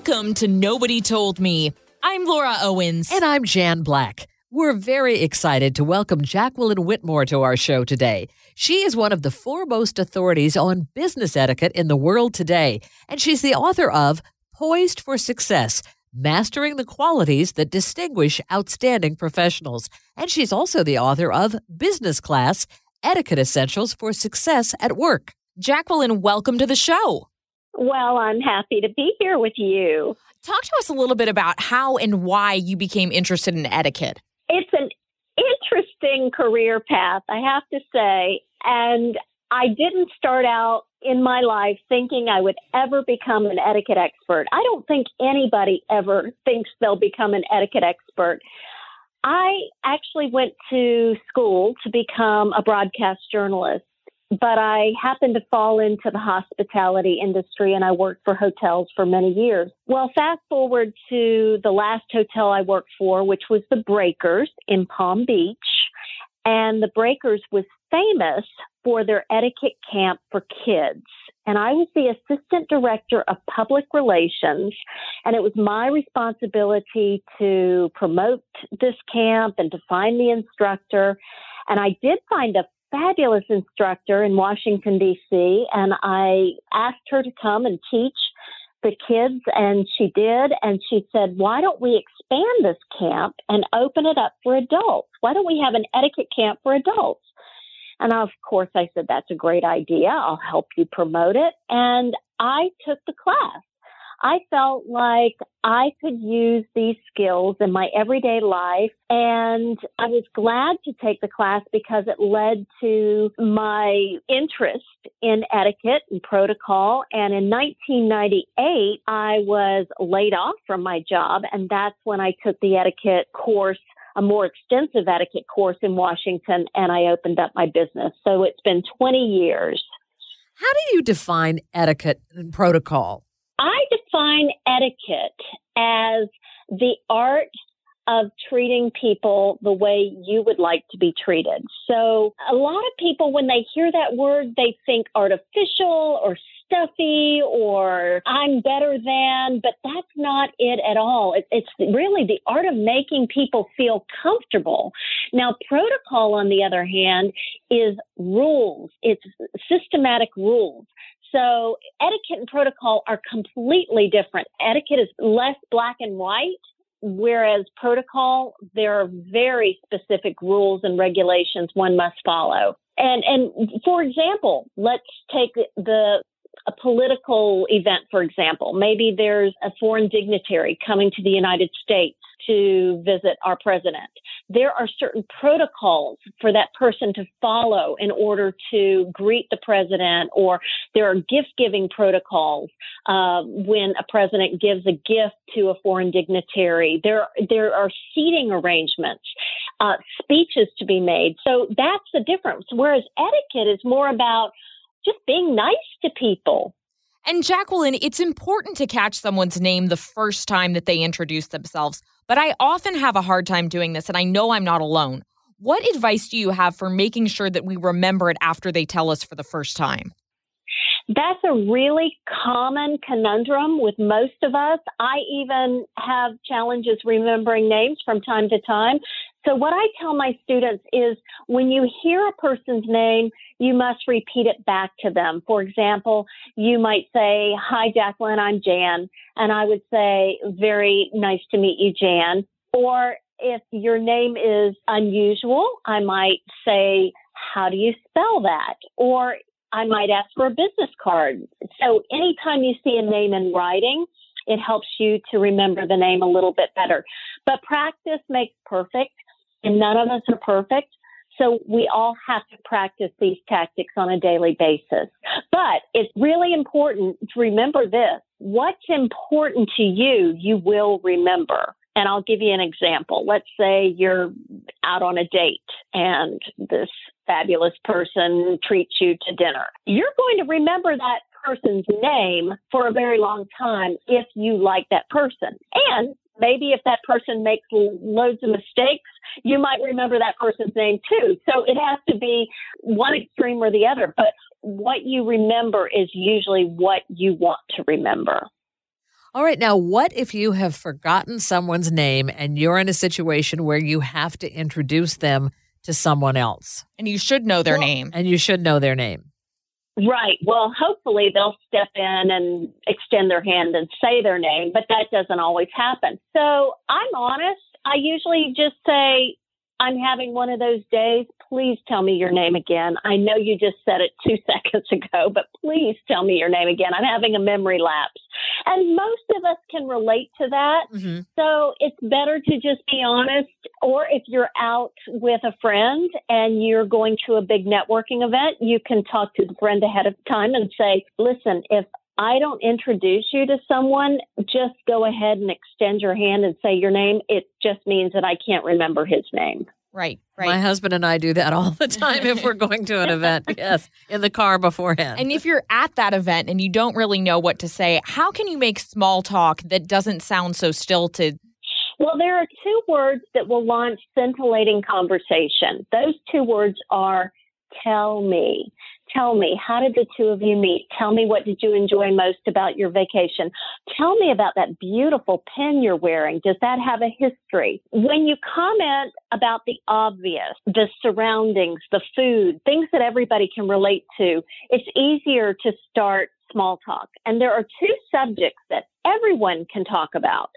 Welcome to Nobody Told Me. I'm Laura Owens. And I'm Jan Black. We're very excited to welcome Jacqueline Whitmore to our show today. She is one of the foremost authorities on business etiquette in the world today, and she's the author of Poised for Success Mastering the Qualities That Distinguish Outstanding Professionals. And she's also the author of Business Class Etiquette Essentials for Success at Work. Jacqueline, welcome to the show. Well, I'm happy to be here with you. Talk to us a little bit about how and why you became interested in etiquette. It's an interesting career path, I have to say. And I didn't start out in my life thinking I would ever become an etiquette expert. I don't think anybody ever thinks they'll become an etiquette expert. I actually went to school to become a broadcast journalist but I happened to fall into the hospitality industry and I worked for hotels for many years. Well, fast forward to the last hotel I worked for, which was the Breakers in Palm Beach. And the Breakers was famous for their etiquette camp for kids. And I was the assistant director of public relations. And it was my responsibility to promote this camp and to find the instructor. And I did find a fabulous instructor in Washington, D.C., and I asked her to come and teach the kids, and she did. And she said, Why don't we expand this camp and open it up for adults? Why don't we have an etiquette camp for adults? And of course, I said, That's a great idea. I'll help you promote it. And I took the class. I felt like I could use these skills in my everyday life. And I was glad to take the class because it led to my interest in etiquette and protocol. And in 1998, I was laid off from my job. And that's when I took the etiquette course a more extensive etiquette course in Washington and I opened up my business. So it's been 20 years. How do you define etiquette and protocol? I define etiquette as the art of treating people the way you would like to be treated. So a lot of people, when they hear that word, they think artificial or stuffy or I'm better than, but that's not it at all. it's really the art of making people feel comfortable. Now, protocol, on the other hand, is rules. It's systematic rules. So etiquette and protocol are completely different. Etiquette is less black and white, whereas protocol, there are very specific rules and regulations one must follow. And, and for example, let's take the a political event, for example. Maybe there's a foreign dignitary coming to the United States to visit our president. There are certain protocols for that person to follow in order to greet the president, or there are gift giving protocols uh, when a president gives a gift to a foreign dignitary. There, there are seating arrangements, uh, speeches to be made. So that's the difference. Whereas etiquette is more about just being nice to people. And Jacqueline, it's important to catch someone's name the first time that they introduce themselves, but I often have a hard time doing this, and I know I'm not alone. What advice do you have for making sure that we remember it after they tell us for the first time? That's a really common conundrum with most of us. I even have challenges remembering names from time to time. So what I tell my students is when you hear a person's name, you must repeat it back to them. For example, you might say, hi, Jacqueline, I'm Jan. And I would say, very nice to meet you, Jan. Or if your name is unusual, I might say, how do you spell that? Or I might ask for a business card. So anytime you see a name in writing, it helps you to remember the name a little bit better. But practice makes perfect, and none of us are perfect. So we all have to practice these tactics on a daily basis. But it's really important to remember this. What's important to you, you will remember. And I'll give you an example. Let's say you're out on a date and this fabulous person treats you to dinner. You're going to remember that person's name for a very long time if you like that person. And maybe if that person makes loads of mistakes, you might remember that person's name too. So it has to be one extreme or the other. But what you remember is usually what you want to remember. All right. Now, what if you have forgotten someone's name and you're in a situation where you have to introduce them to someone else? And you should know their Well- name. And you should know their name. Right. Well, hopefully they'll step in and extend their hand and say their name, but that doesn't always happen. So I'm honest. I usually just say, I'm having one of those days. Please tell me your name again. I know you just said it two seconds ago, but please tell me your name again. I'm having a memory lapse. And most of us can relate to that. Mm-hmm. So it's better to just be honest. Or if you're out with a friend and you're going to a big networking event, you can talk to the friend ahead of time and say, listen, if I don't introduce you to someone, just go ahead and extend your hand and say your name. It just means that I can't remember his name. Right, right. My husband and I do that all the time if we're going to an event. Yes, in the car beforehand. And if you're at that event and you don't really know what to say, how can you make small talk that doesn't sound so stilted? Well, there are two words that will launch scintillating conversation. Those two words are tell me. Tell me, how did the two of you meet? Tell me what did you enjoy most about your vacation? Tell me about that beautiful pin you're wearing. Does that have a history? When you comment about the obvious, the surroundings, the food, things that everybody can relate to, it's easier to start small talk. And there are two subjects that everyone can talk about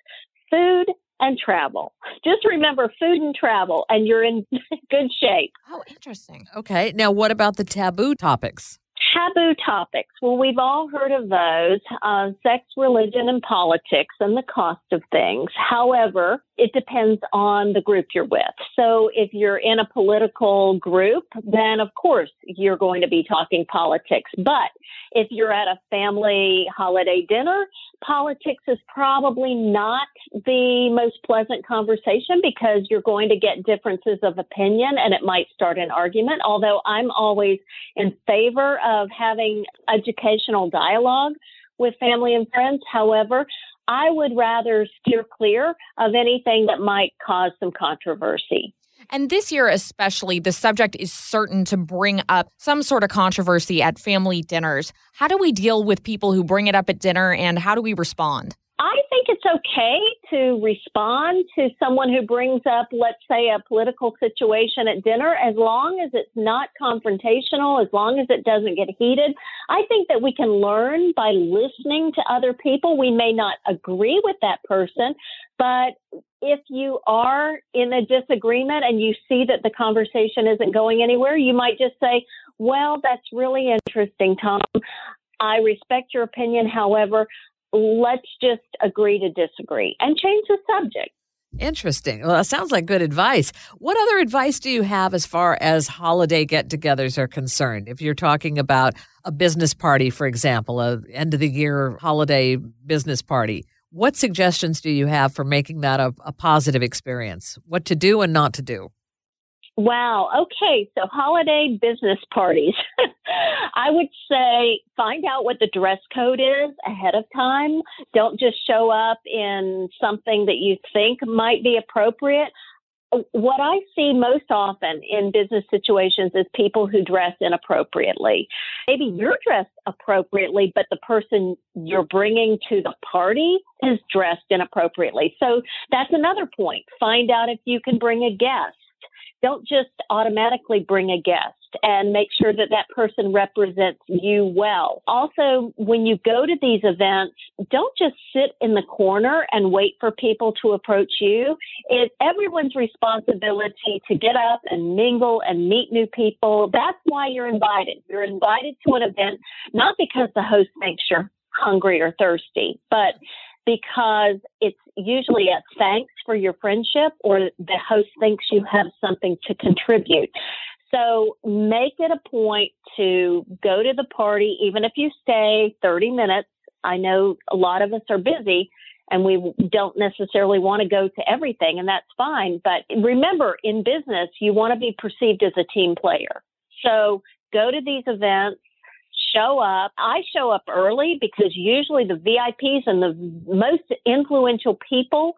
food and travel. Just remember food and travel, and you're in good shape. Oh, interesting. okay. Now, what about the taboo topics? Taboo topics. Well, we've all heard of those uh, sex, religion, and politics, and the cost of things. However, it depends on the group you're with. So, if you're in a political group, then of course you're going to be talking politics. But if you're at a family holiday dinner, politics is probably not the most pleasant conversation because you're going to get differences of opinion and it might start an argument. Although I'm always in favor of having educational dialogue with family and friends. However, I would rather steer clear of anything that might cause some controversy. And this year, especially, the subject is certain to bring up some sort of controversy at family dinners. How do we deal with people who bring it up at dinner and how do we respond? I think it's okay to respond to someone who brings up, let's say, a political situation at dinner, as long as it's not confrontational, as long as it doesn't get heated. I think that we can learn by listening to other people. We may not agree with that person, but if you are in a disagreement and you see that the conversation isn't going anywhere, you might just say, Well, that's really interesting, Tom. I respect your opinion. However, let's just agree to disagree and change the subject. Interesting. Well, that sounds like good advice. What other advice do you have as far as holiday get togethers are concerned? If you're talking about a business party, for example, a end of the year holiday business party, what suggestions do you have for making that a, a positive experience? What to do and not to do? Wow. Okay. So holiday business parties. I would say find out what the dress code is ahead of time. Don't just show up in something that you think might be appropriate. What I see most often in business situations is people who dress inappropriately. Maybe you're dressed appropriately, but the person you're bringing to the party is dressed inappropriately. So that's another point. Find out if you can bring a guest don't just automatically bring a guest and make sure that that person represents you well. Also, when you go to these events, don't just sit in the corner and wait for people to approach you. It's everyone's responsibility to get up and mingle and meet new people. That's why you're invited. You're invited to an event not because the host makes you're hungry or thirsty, but because it's usually a thanks for your friendship or the host thinks you have something to contribute. So make it a point to go to the party, even if you stay 30 minutes. I know a lot of us are busy and we don't necessarily want to go to everything, and that's fine. But remember, in business, you want to be perceived as a team player. So go to these events, show up. I show up early because usually the VIPs and the most influential people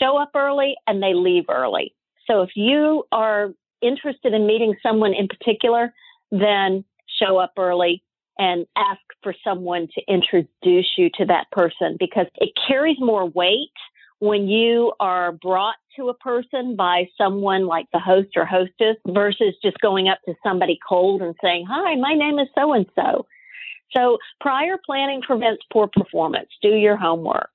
show up early and they leave early. So if you are interested in meeting someone in particular, then show up early and ask for someone to introduce you to that person because it carries more weight when you are brought to a person by someone like the host or hostess versus just going up to somebody cold and saying, Hi, my name is so and so. So prior planning prevents poor performance. Do your homework.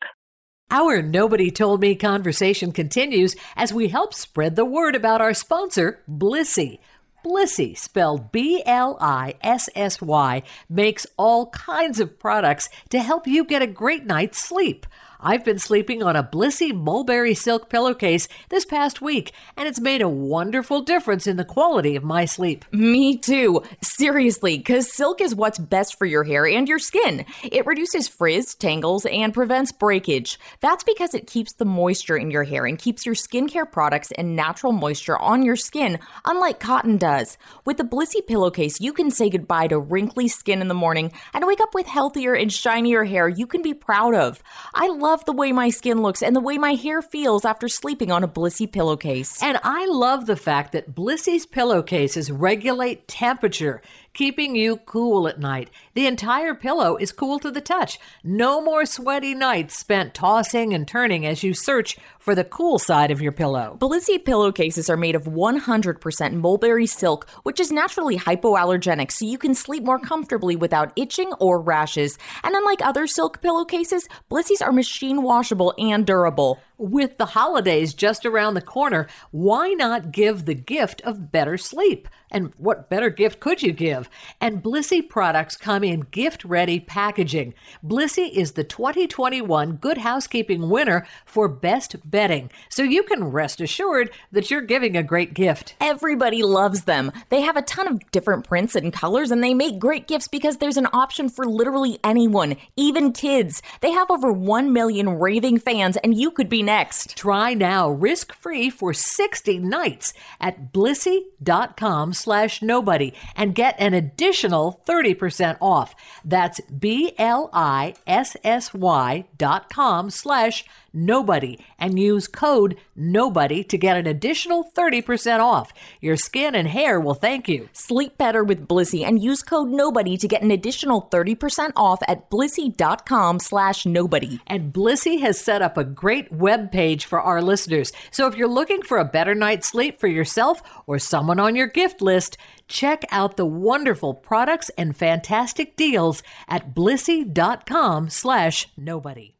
Our Nobody Told Me conversation continues as we help spread the word about our sponsor, Blissy. Blissy, spelled B L I S S Y, makes all kinds of products to help you get a great night's sleep. I've been sleeping on a Blissy mulberry silk pillowcase this past week, and it's made a wonderful difference in the quality of my sleep. Me too. Seriously, because silk is what's best for your hair and your skin. It reduces frizz, tangles, and prevents breakage. That's because it keeps the moisture in your hair and keeps your skincare products and natural moisture on your skin, unlike cotton does. With the Blissy pillowcase, you can say goodbye to wrinkly skin in the morning and wake up with healthier and shinier hair you can be proud of. I love love the way my skin looks and the way my hair feels after sleeping on a Blissy pillowcase. And I love the fact that Blissy's pillowcases regulate temperature keeping you cool at night. The entire pillow is cool to the touch. No more sweaty nights spent tossing and turning as you search for the cool side of your pillow. Blissy pillowcases are made of 100% mulberry silk, which is naturally hypoallergenic, so you can sleep more comfortably without itching or rashes. And unlike other silk pillowcases, Blissy's are machine washable and durable. With the holidays just around the corner, why not give the gift of better sleep? And what better gift could you give? And Blissy products come in gift ready packaging. Blissy is the 2021 Good Housekeeping winner for best bedding. So you can rest assured that you're giving a great gift. Everybody loves them. They have a ton of different prints and colors, and they make great gifts because there's an option for literally anyone, even kids. They have over 1 million raving fans, and you could be next. Try now risk free for 60 nights at blissy.com slash nobody and get an additional 30% off. That's B L I S S Y dot com slash nobody and use code nobody to get an additional 30% off. Your skin and hair will thank you. Sleep better with Blissy and use code nobody to get an additional 30% off at blissy.com slash nobody. And Blissy has set up a great web page for our listeners. So if you're looking for a better night's sleep for yourself or someone on your gift list, check out the wonderful products and fantastic deals at blissy.com slash nobody.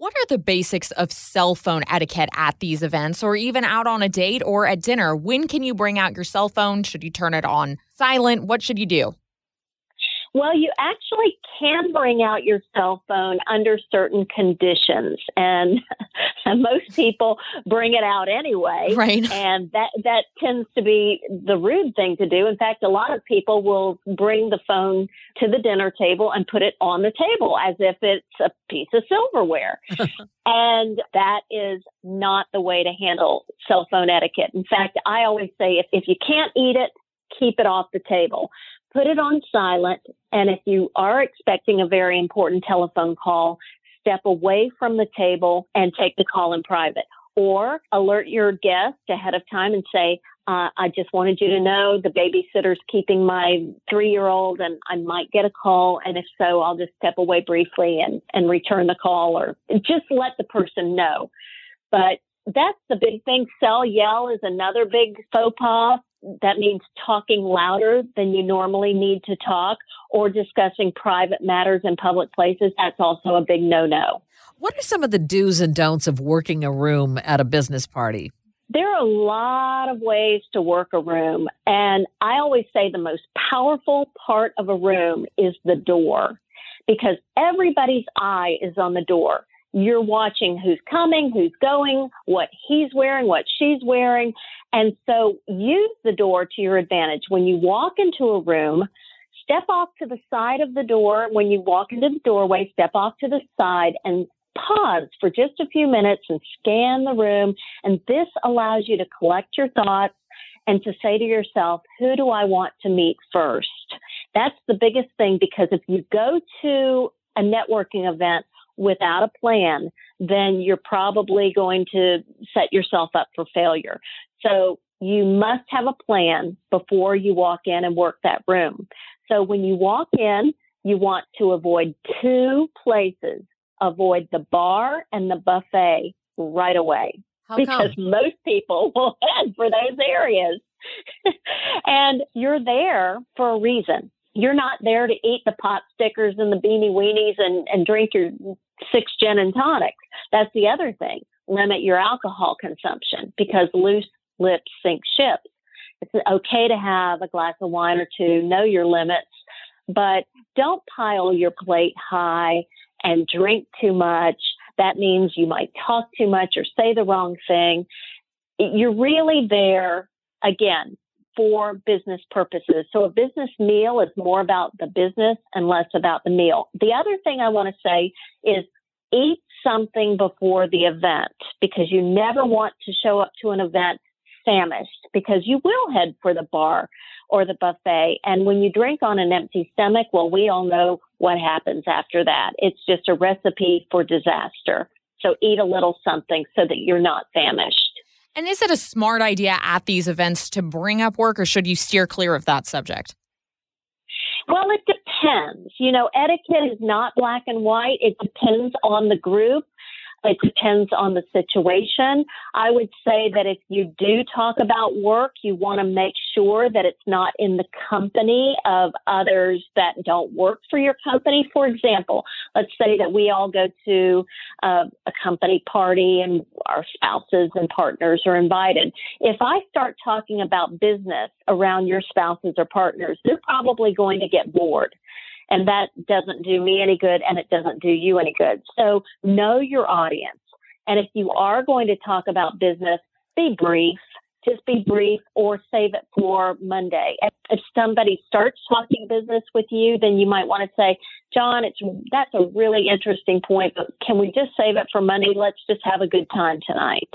What are the basics of cell phone etiquette at these events or even out on a date or at dinner? When can you bring out your cell phone? Should you turn it on silent? What should you do? Well, you actually can bring out your cell phone under certain conditions, and most people bring it out anyway. Right. And that that tends to be the rude thing to do. In fact, a lot of people will bring the phone to the dinner table and put it on the table as if it's a piece of silverware. and that is not the way to handle cell phone etiquette. In fact, I always say if, if you can't eat it, keep it off the table put it on silent. And if you are expecting a very important telephone call, step away from the table and take the call in private. Or alert your guest ahead of time and say, uh, I just wanted you to know the babysitter's keeping my three year old and I might get a call. And if so, I'll just step away briefly and, and return the call or just let the person know. But that's the big thing. Cell yell is another big faux pas that means talking louder than you normally need to talk or discussing private matters in public places. That's also a big no no. What are some of the do's and don'ts of working a room at a business party? There are a lot of ways to work a room. And I always say the most powerful part of a room is the door because everybody's eye is on the door. You're watching who's coming, who's going, what he's wearing, what she's wearing. And so use the door to your advantage. When you walk into a room, step off to the side of the door. When you walk into the doorway, step off to the side and pause for just a few minutes and scan the room. And this allows you to collect your thoughts and to say to yourself, who do I want to meet first? That's the biggest thing because if you go to a networking event without a plan, then you're probably going to set yourself up for failure. So you must have a plan before you walk in and work that room. So when you walk in, you want to avoid two places. Avoid the bar and the buffet right away. How because come? most people will head for those areas. and you're there for a reason. You're not there to eat the pot stickers and the beanie weenies and, and drink your six gin and tonics. That's the other thing. Limit your alcohol consumption because loose lips sink ships. It's okay to have a glass of wine or two, know your limits, but don't pile your plate high and drink too much. That means you might talk too much or say the wrong thing. You're really there, again, for business purposes. So a business meal is more about the business and less about the meal. The other thing I want to say is eat something before the event because you never want to show up to an event famished because you will head for the bar or the buffet. And when you drink on an empty stomach, well, we all know what happens after that. It's just a recipe for disaster. So eat a little something so that you're not famished. And is it a smart idea at these events to bring up work or should you steer clear of that subject? Well, it depends. You know, etiquette is not black and white. It depends on the group. It depends on the situation. I would say that if you do talk about work, you want to make sure that it's not in the company of others that don't work for your company. For example, let's say that we all go to uh, a company party and our spouses and partners are invited. If I start talking about business around your spouses or partners, they're probably going to get bored and that doesn't do me any good and it doesn't do you any good. So know your audience. And if you are going to talk about business, be brief. Just be brief or save it for Monday. If somebody starts talking business with you, then you might want to say, John, it's that's a really interesting point, but can we just save it for Monday? Let's just have a good time tonight.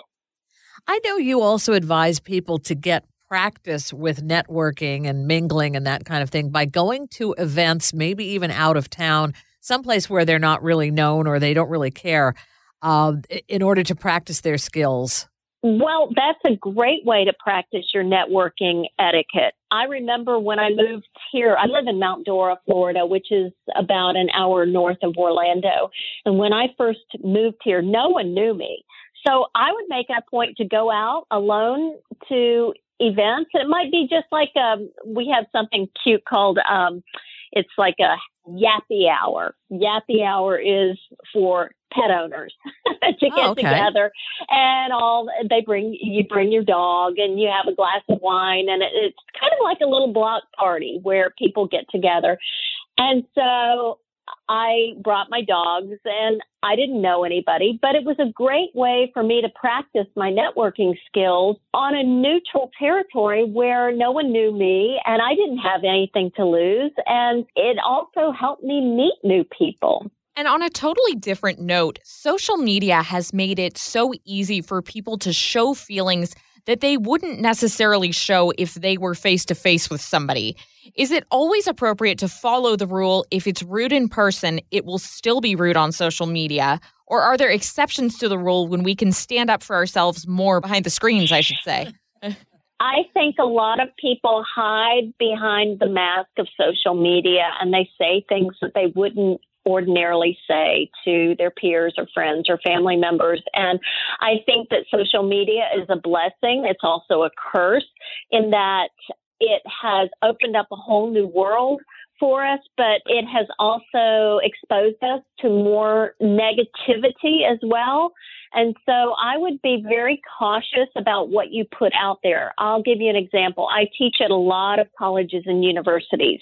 I know you also advise people to get practice with networking and mingling and that kind of thing by going to events, maybe even out of town, someplace where they're not really known or they don't really care, uh, in order to practice their skills? Well, that's a great way to practice your networking etiquette. I remember when I moved here, I live in Mount Dora, Florida, which is about an hour north of Orlando. And when I first moved here, no one knew me. So I would make a point to go out alone to events. It might be just like um, we have something cute called um, it's like a yappy hour. Yappy hour is for pet owners to get oh, okay. together and all they bring you bring your dog and you have a glass of wine and it, it's kind of like a little block party where people get together and so I brought my dogs and I didn't know anybody, but it was a great way for me to practice my networking skills on a neutral territory where no one knew me and I didn't have anything to lose. And it also helped me meet new people. And on a totally different note, social media has made it so easy for people to show feelings that they wouldn't necessarily show if they were face to face with somebody. Is it always appropriate to follow the rule if it's rude in person, it will still be rude on social media? Or are there exceptions to the rule when we can stand up for ourselves more behind the screens, I should say? I think a lot of people hide behind the mask of social media and they say things that they wouldn't ordinarily say to their peers or friends or family members. And I think that social media is a blessing. It's also a curse in that it has opened up a whole new world for us, but it has also exposed us to more negativity as well. And so I would be very cautious about what you put out there. I'll give you an example. I teach at a lot of colleges and universities.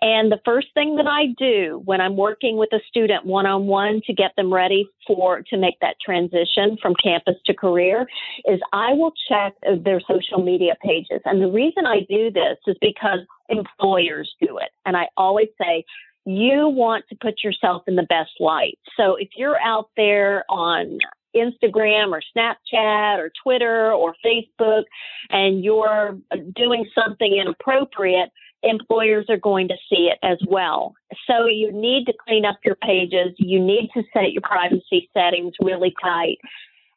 And the first thing that I do when I'm working with a student one on one to get them ready for to make that transition from campus to career is I will check their social media pages. And the reason I do this is because employers do it. And I always say, you want to put yourself in the best light. So if you're out there on Instagram or Snapchat or Twitter or Facebook and you're doing something inappropriate, employers are going to see it as well. So you need to clean up your pages. You need to set your privacy settings really tight.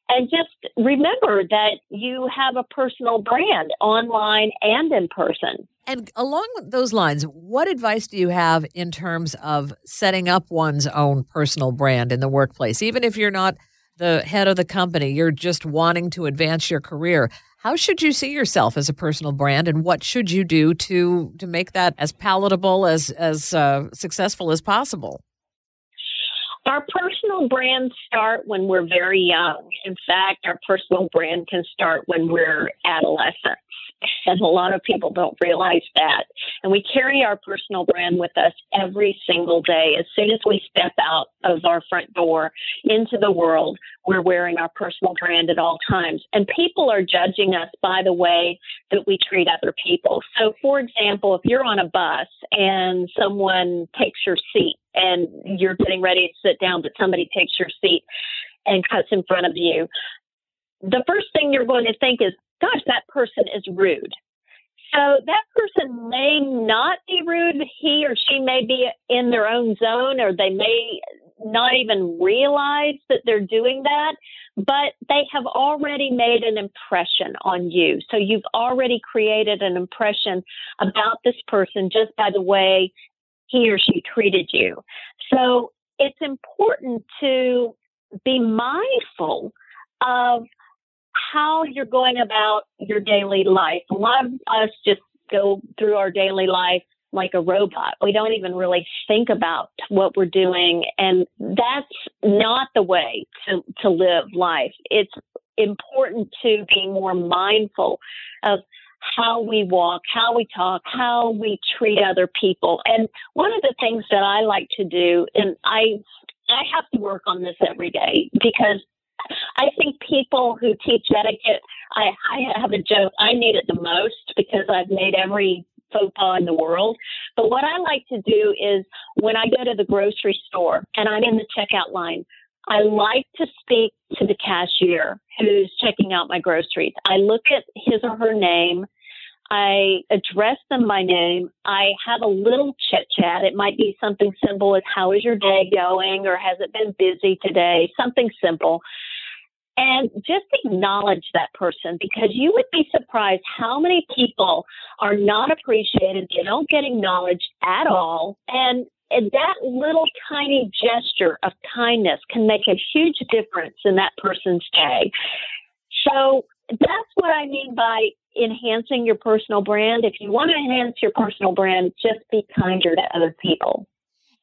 And just remember that you have a personal brand online and in person. And along those lines, what advice do you have in terms of setting up one's own personal brand in the workplace? Even if you're not the head of the company, you're just wanting to advance your career. How should you see yourself as a personal brand, and what should you do to to make that as palatable as as uh, successful as possible? Our personal brands start when we're very young. In fact, our personal brand can start when we're adolescents. And a lot of people don't realize that. And we carry our personal brand with us every single day. As soon as we step out of our front door into the world, we're wearing our personal brand at all times. And people are judging us by the way that we treat other people. So, for example, if you're on a bus and someone takes your seat and you're getting ready to sit down, but somebody takes your seat and cuts in front of you, the first thing you're going to think is, gosh, that person is rude. So that person may not be rude. He or she may be in their own zone or they may not even realize that they're doing that, but they have already made an impression on you. So you've already created an impression about this person just by the way he or she treated you. So it's important to be mindful of how you're going about your daily life. A lot of us just go through our daily life like a robot. We don't even really think about what we're doing. And that's not the way to, to live life. It's important to be more mindful of how we walk, how we talk, how we treat other people. And one of the things that I like to do, and I I have to work on this every day because I think people who teach etiquette, I, I have a joke. I need it the most because I've made every faux pas in the world. But what I like to do is when I go to the grocery store and I'm in the checkout line, I like to speak to the cashier who's checking out my groceries. I look at his or her name. I address them by name. I have a little chit chat. It might be something simple as how is your day going or has it been busy today? Something simple and just acknowledge that person because you would be surprised how many people are not appreciated. They don't get acknowledged at all. And, and that little tiny gesture of kindness can make a huge difference in that person's day. So that's what I mean by enhancing your personal brand. If you want to enhance your personal brand, just be kinder to other people.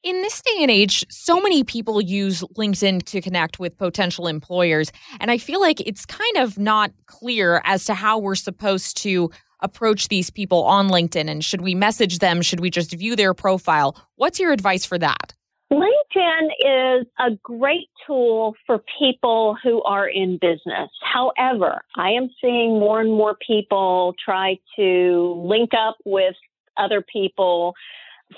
In this day and age, so many people use LinkedIn to connect with potential employers. And I feel like it's kind of not clear as to how we're supposed to approach these people on LinkedIn. And should we message them? Should we just view their profile? What's your advice for that? LinkedIn is a great tool for people who are in business. However, I am seeing more and more people try to link up with other people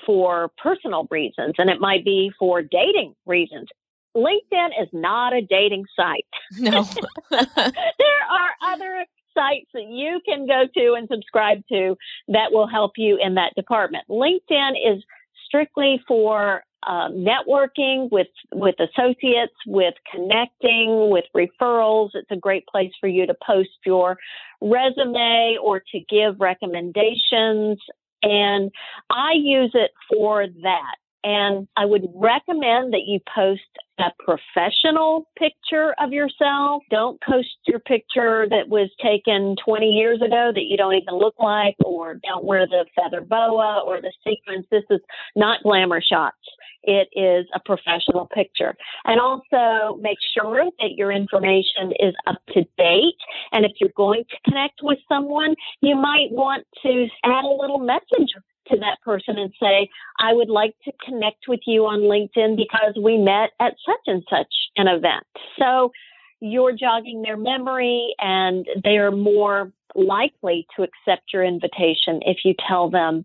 for personal reasons and it might be for dating reasons. LinkedIn is not a dating site. No. there are other sites that you can go to and subscribe to that will help you in that department. LinkedIn is strictly for um, networking with with associates, with connecting, with referrals. It's a great place for you to post your resume or to give recommendations and I use it for that. And I would recommend that you post a professional picture of yourself. Don't post your picture that was taken 20 years ago that you don't even look like, or don't wear the feather boa or the sequins. This is not glamour shots. It is a professional picture. And also make sure that your information is up to date. And if you're going to connect with someone, you might want to add a little message to that person and say, I would like to connect with you on LinkedIn because we met at such and such an event. So you're jogging their memory and they're more likely to accept your invitation if you tell them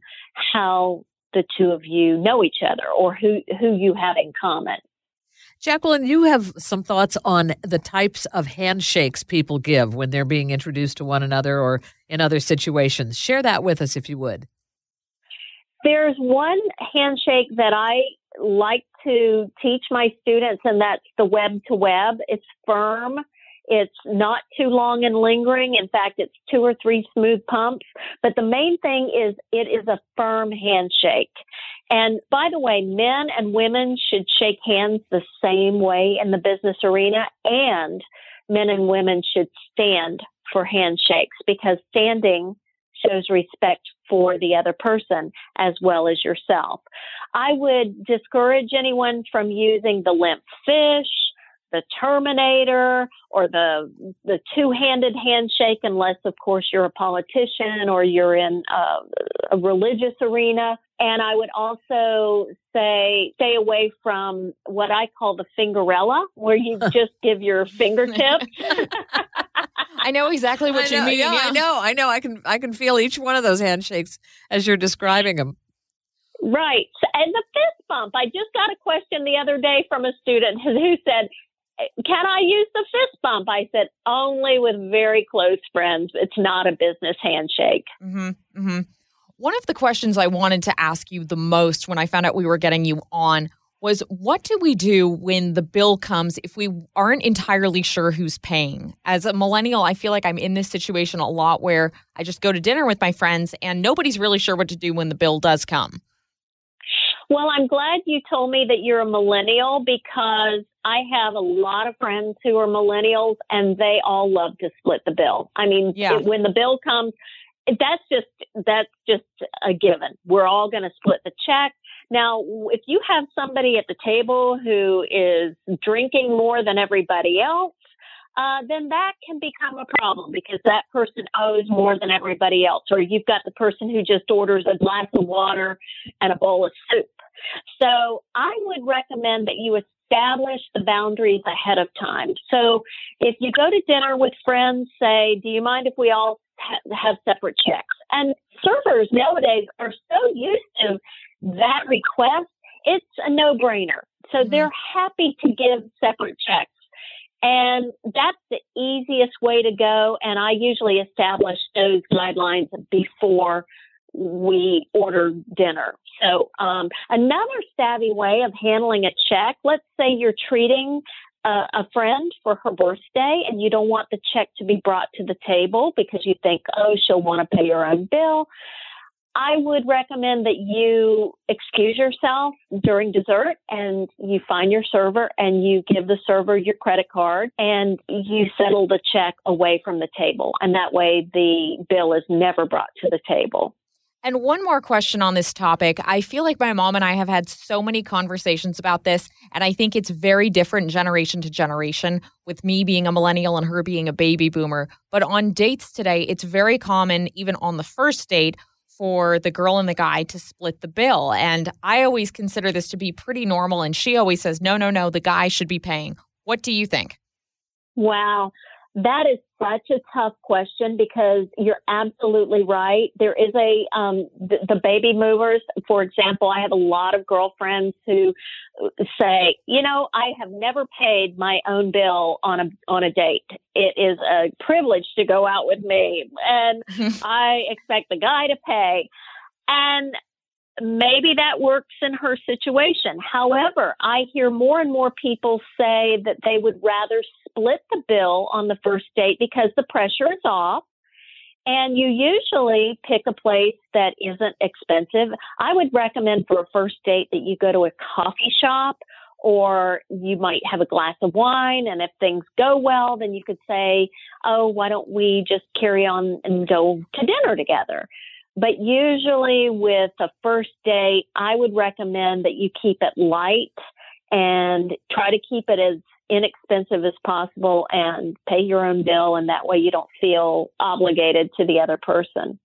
how the two of you know each other or who, who you have in common. Jacqueline, you have some thoughts on the types of handshakes people give when they're being introduced to one another or in other situations. Share that with us if you would. There's one handshake that I like to teach my students, and that's the web to web. It's firm. It's not too long and lingering. In fact, it's two or three smooth pumps. But the main thing is it is a firm handshake. And by the way, men and women should shake hands the same way in the business arena, and men and women should stand for handshakes because standing shows respect for the other person as well as yourself. I would discourage anyone from using the limp fish, the Terminator, or the the two-handed handshake, unless of course you're a politician or you're in a, a religious arena. And I would also say stay away from what I call the fingerella, where you just give your fingertips. I know exactly what you mean. Yeah, yeah, I know. I know. I can I can feel each one of those handshakes as you're describing them. Right. And the fist bump. I just got a question the other day from a student who said, Can I use the fist bump? I said, Only with very close friends. It's not a business handshake. Mm-hmm, mm-hmm. One of the questions I wanted to ask you the most when I found out we were getting you on was what do we do when the bill comes if we aren't entirely sure who's paying? As a millennial, I feel like I'm in this situation a lot where I just go to dinner with my friends and nobody's really sure what to do when the bill does come. Well, I'm glad you told me that you're a millennial because I have a lot of friends who are millennials and they all love to split the bill. I mean, yeah. it, when the bill comes, that's just that's just a given. We're all going to split the check. Now, if you have somebody at the table who is drinking more than everybody else, uh, then that can become a problem because that person owes more than everybody else. Or you've got the person who just orders a glass of water and a bowl of soup. So I would recommend that you establish the boundaries ahead of time. So if you go to dinner with friends, say, do you mind if we all ha- have separate checks? And servers nowadays are so used to that request, it's a no brainer. So mm-hmm. they're happy to give separate checks. And that's the easiest way to go. And I usually establish those guidelines before we order dinner. So, um, another savvy way of handling a check, let's say you're treating a, a friend for her birthday and you don't want the check to be brought to the table because you think, oh, she'll want to pay her own bill. I would recommend that you excuse yourself during dessert and you find your server and you give the server your credit card and you settle the check away from the table. And that way the bill is never brought to the table. And one more question on this topic. I feel like my mom and I have had so many conversations about this, and I think it's very different generation to generation, with me being a millennial and her being a baby boomer. But on dates today, it's very common, even on the first date, for the girl and the guy to split the bill. And I always consider this to be pretty normal. And she always says, no, no, no, the guy should be paying. What do you think? Wow. That is such a tough question because you're absolutely right. There is a um, the, the, baby boomers, for example. I have a lot of girlfriends who say, you know, I have never paid my own bill on a on a date. It is a privilege to go out with me, and I expect the guy to pay. And maybe that works in her situation. However, I hear more and more people say that they would rather split the bill on the first date because the pressure is off And you usually pick a place that isn't expensive. I would recommend for a first date that you go to a coffee shop or you might have a glass of wine. And if things go well, then you could say, Oh, why don't we just carry on and go to dinner together? But usually with a first date, I would recommend that you keep it light and try to keep it as inexpensive as possible and pay your own bill. And that way you don't feel obligated to the other person.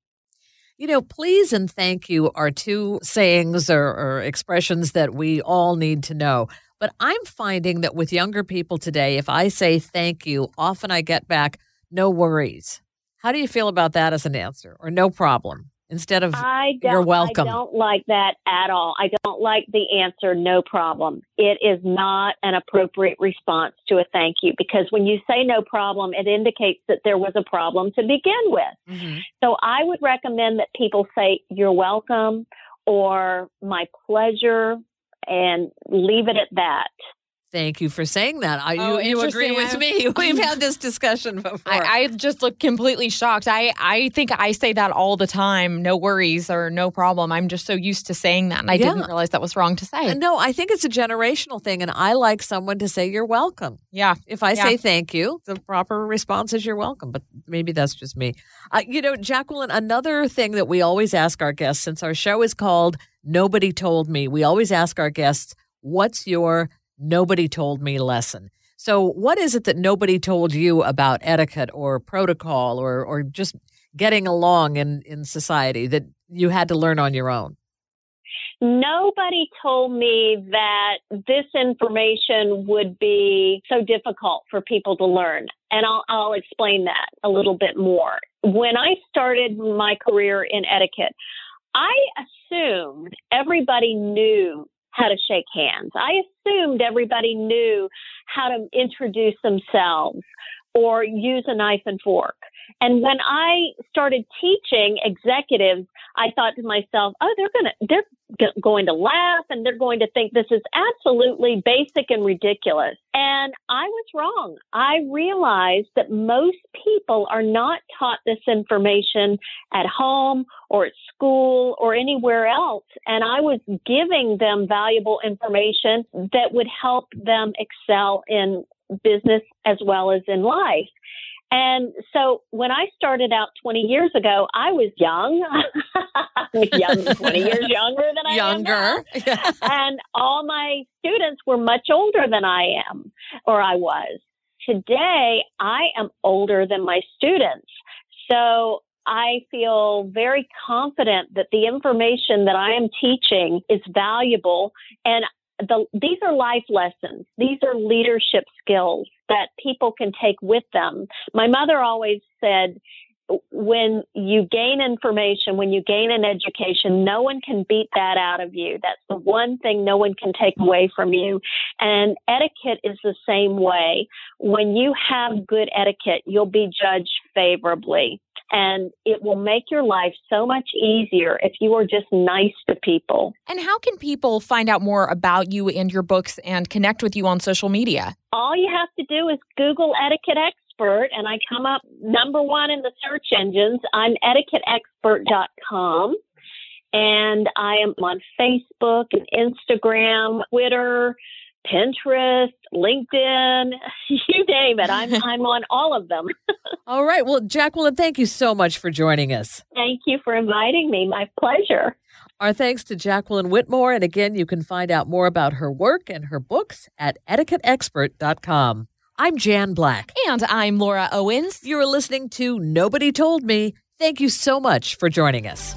You know, please and thank you are two sayings or, or, expressions that we all need to know. But I'm finding that with younger people today, if I say thank you, often I get back, no worries. How do you feel about that as an answer or no problem? Instead of I don't, you're welcome. I don't like that at all. I don't like the answer, no problem. It is not an appropriate response to a thank you because when you say no problem, it indicates that there was a problem to begin with. Mm-hmm. So I would recommend that people say, you're welcome or my pleasure and leave it at that. Thank you for saying that. I, oh, you, you agree with me. We've had this discussion before. I, I, just look completely shocked. I, I think I say that all the time. No worries or no problem. I'm just so used to saying that. And I yeah. didn't realize that was wrong to say. No, I think it's a generational thing. And I like someone to say you're welcome. Yeah. If I yeah. say thank you, the proper response is you're welcome. But maybe that's just me. Uh, you know, Jacqueline, another thing that we always ask our guests, since our show is called Nobody Told Me, we always ask our guests, what's your nobody told me lesson. So, what is it that nobody told you about etiquette or protocol or, or just getting along in, in society that you had to learn on your own? Nobody told me that this information would be so difficult for people to learn. And I'll, I'll explain that a little bit more. When I started my career in etiquette, I assumed everybody knew how to shake hands. I assumed everybody knew how to introduce themselves or use a knife and fork. And when I started teaching executives, I thought to myself, oh, they're going to, they're going to laugh and they're going to think this is absolutely basic and ridiculous. And I was wrong. I realized that most people are not taught this information at home or at school or anywhere else. And I was giving them valuable information that would help them excel in business as well as in life. And so when I started out 20 years ago, I was young, young 20 years younger than I younger. am now. and all my students were much older than I am or I was. Today, I am older than my students. So I feel very confident that the information that I am teaching is valuable and the, these are life lessons. These are leadership skills that people can take with them. My mother always said, when you gain information, when you gain an education, no one can beat that out of you. That's the one thing no one can take away from you. And etiquette is the same way. When you have good etiquette, you'll be judged favorably and it will make your life so much easier if you are just nice to people. And how can people find out more about you and your books and connect with you on social media? All you have to do is Google etiquette expert and I come up number 1 in the search engines. I'm etiquetteexpert.com and I am on Facebook and Instagram, Twitter, Pinterest, LinkedIn, you name it. I'm I'm on all of them. all right. Well, Jacqueline, thank you so much for joining us. Thank you for inviting me. My pleasure. Our thanks to Jacqueline Whitmore. And again, you can find out more about her work and her books at etiquetteexpert.com. I'm Jan Black. And I'm Laura Owens. You're listening to Nobody Told Me. Thank you so much for joining us.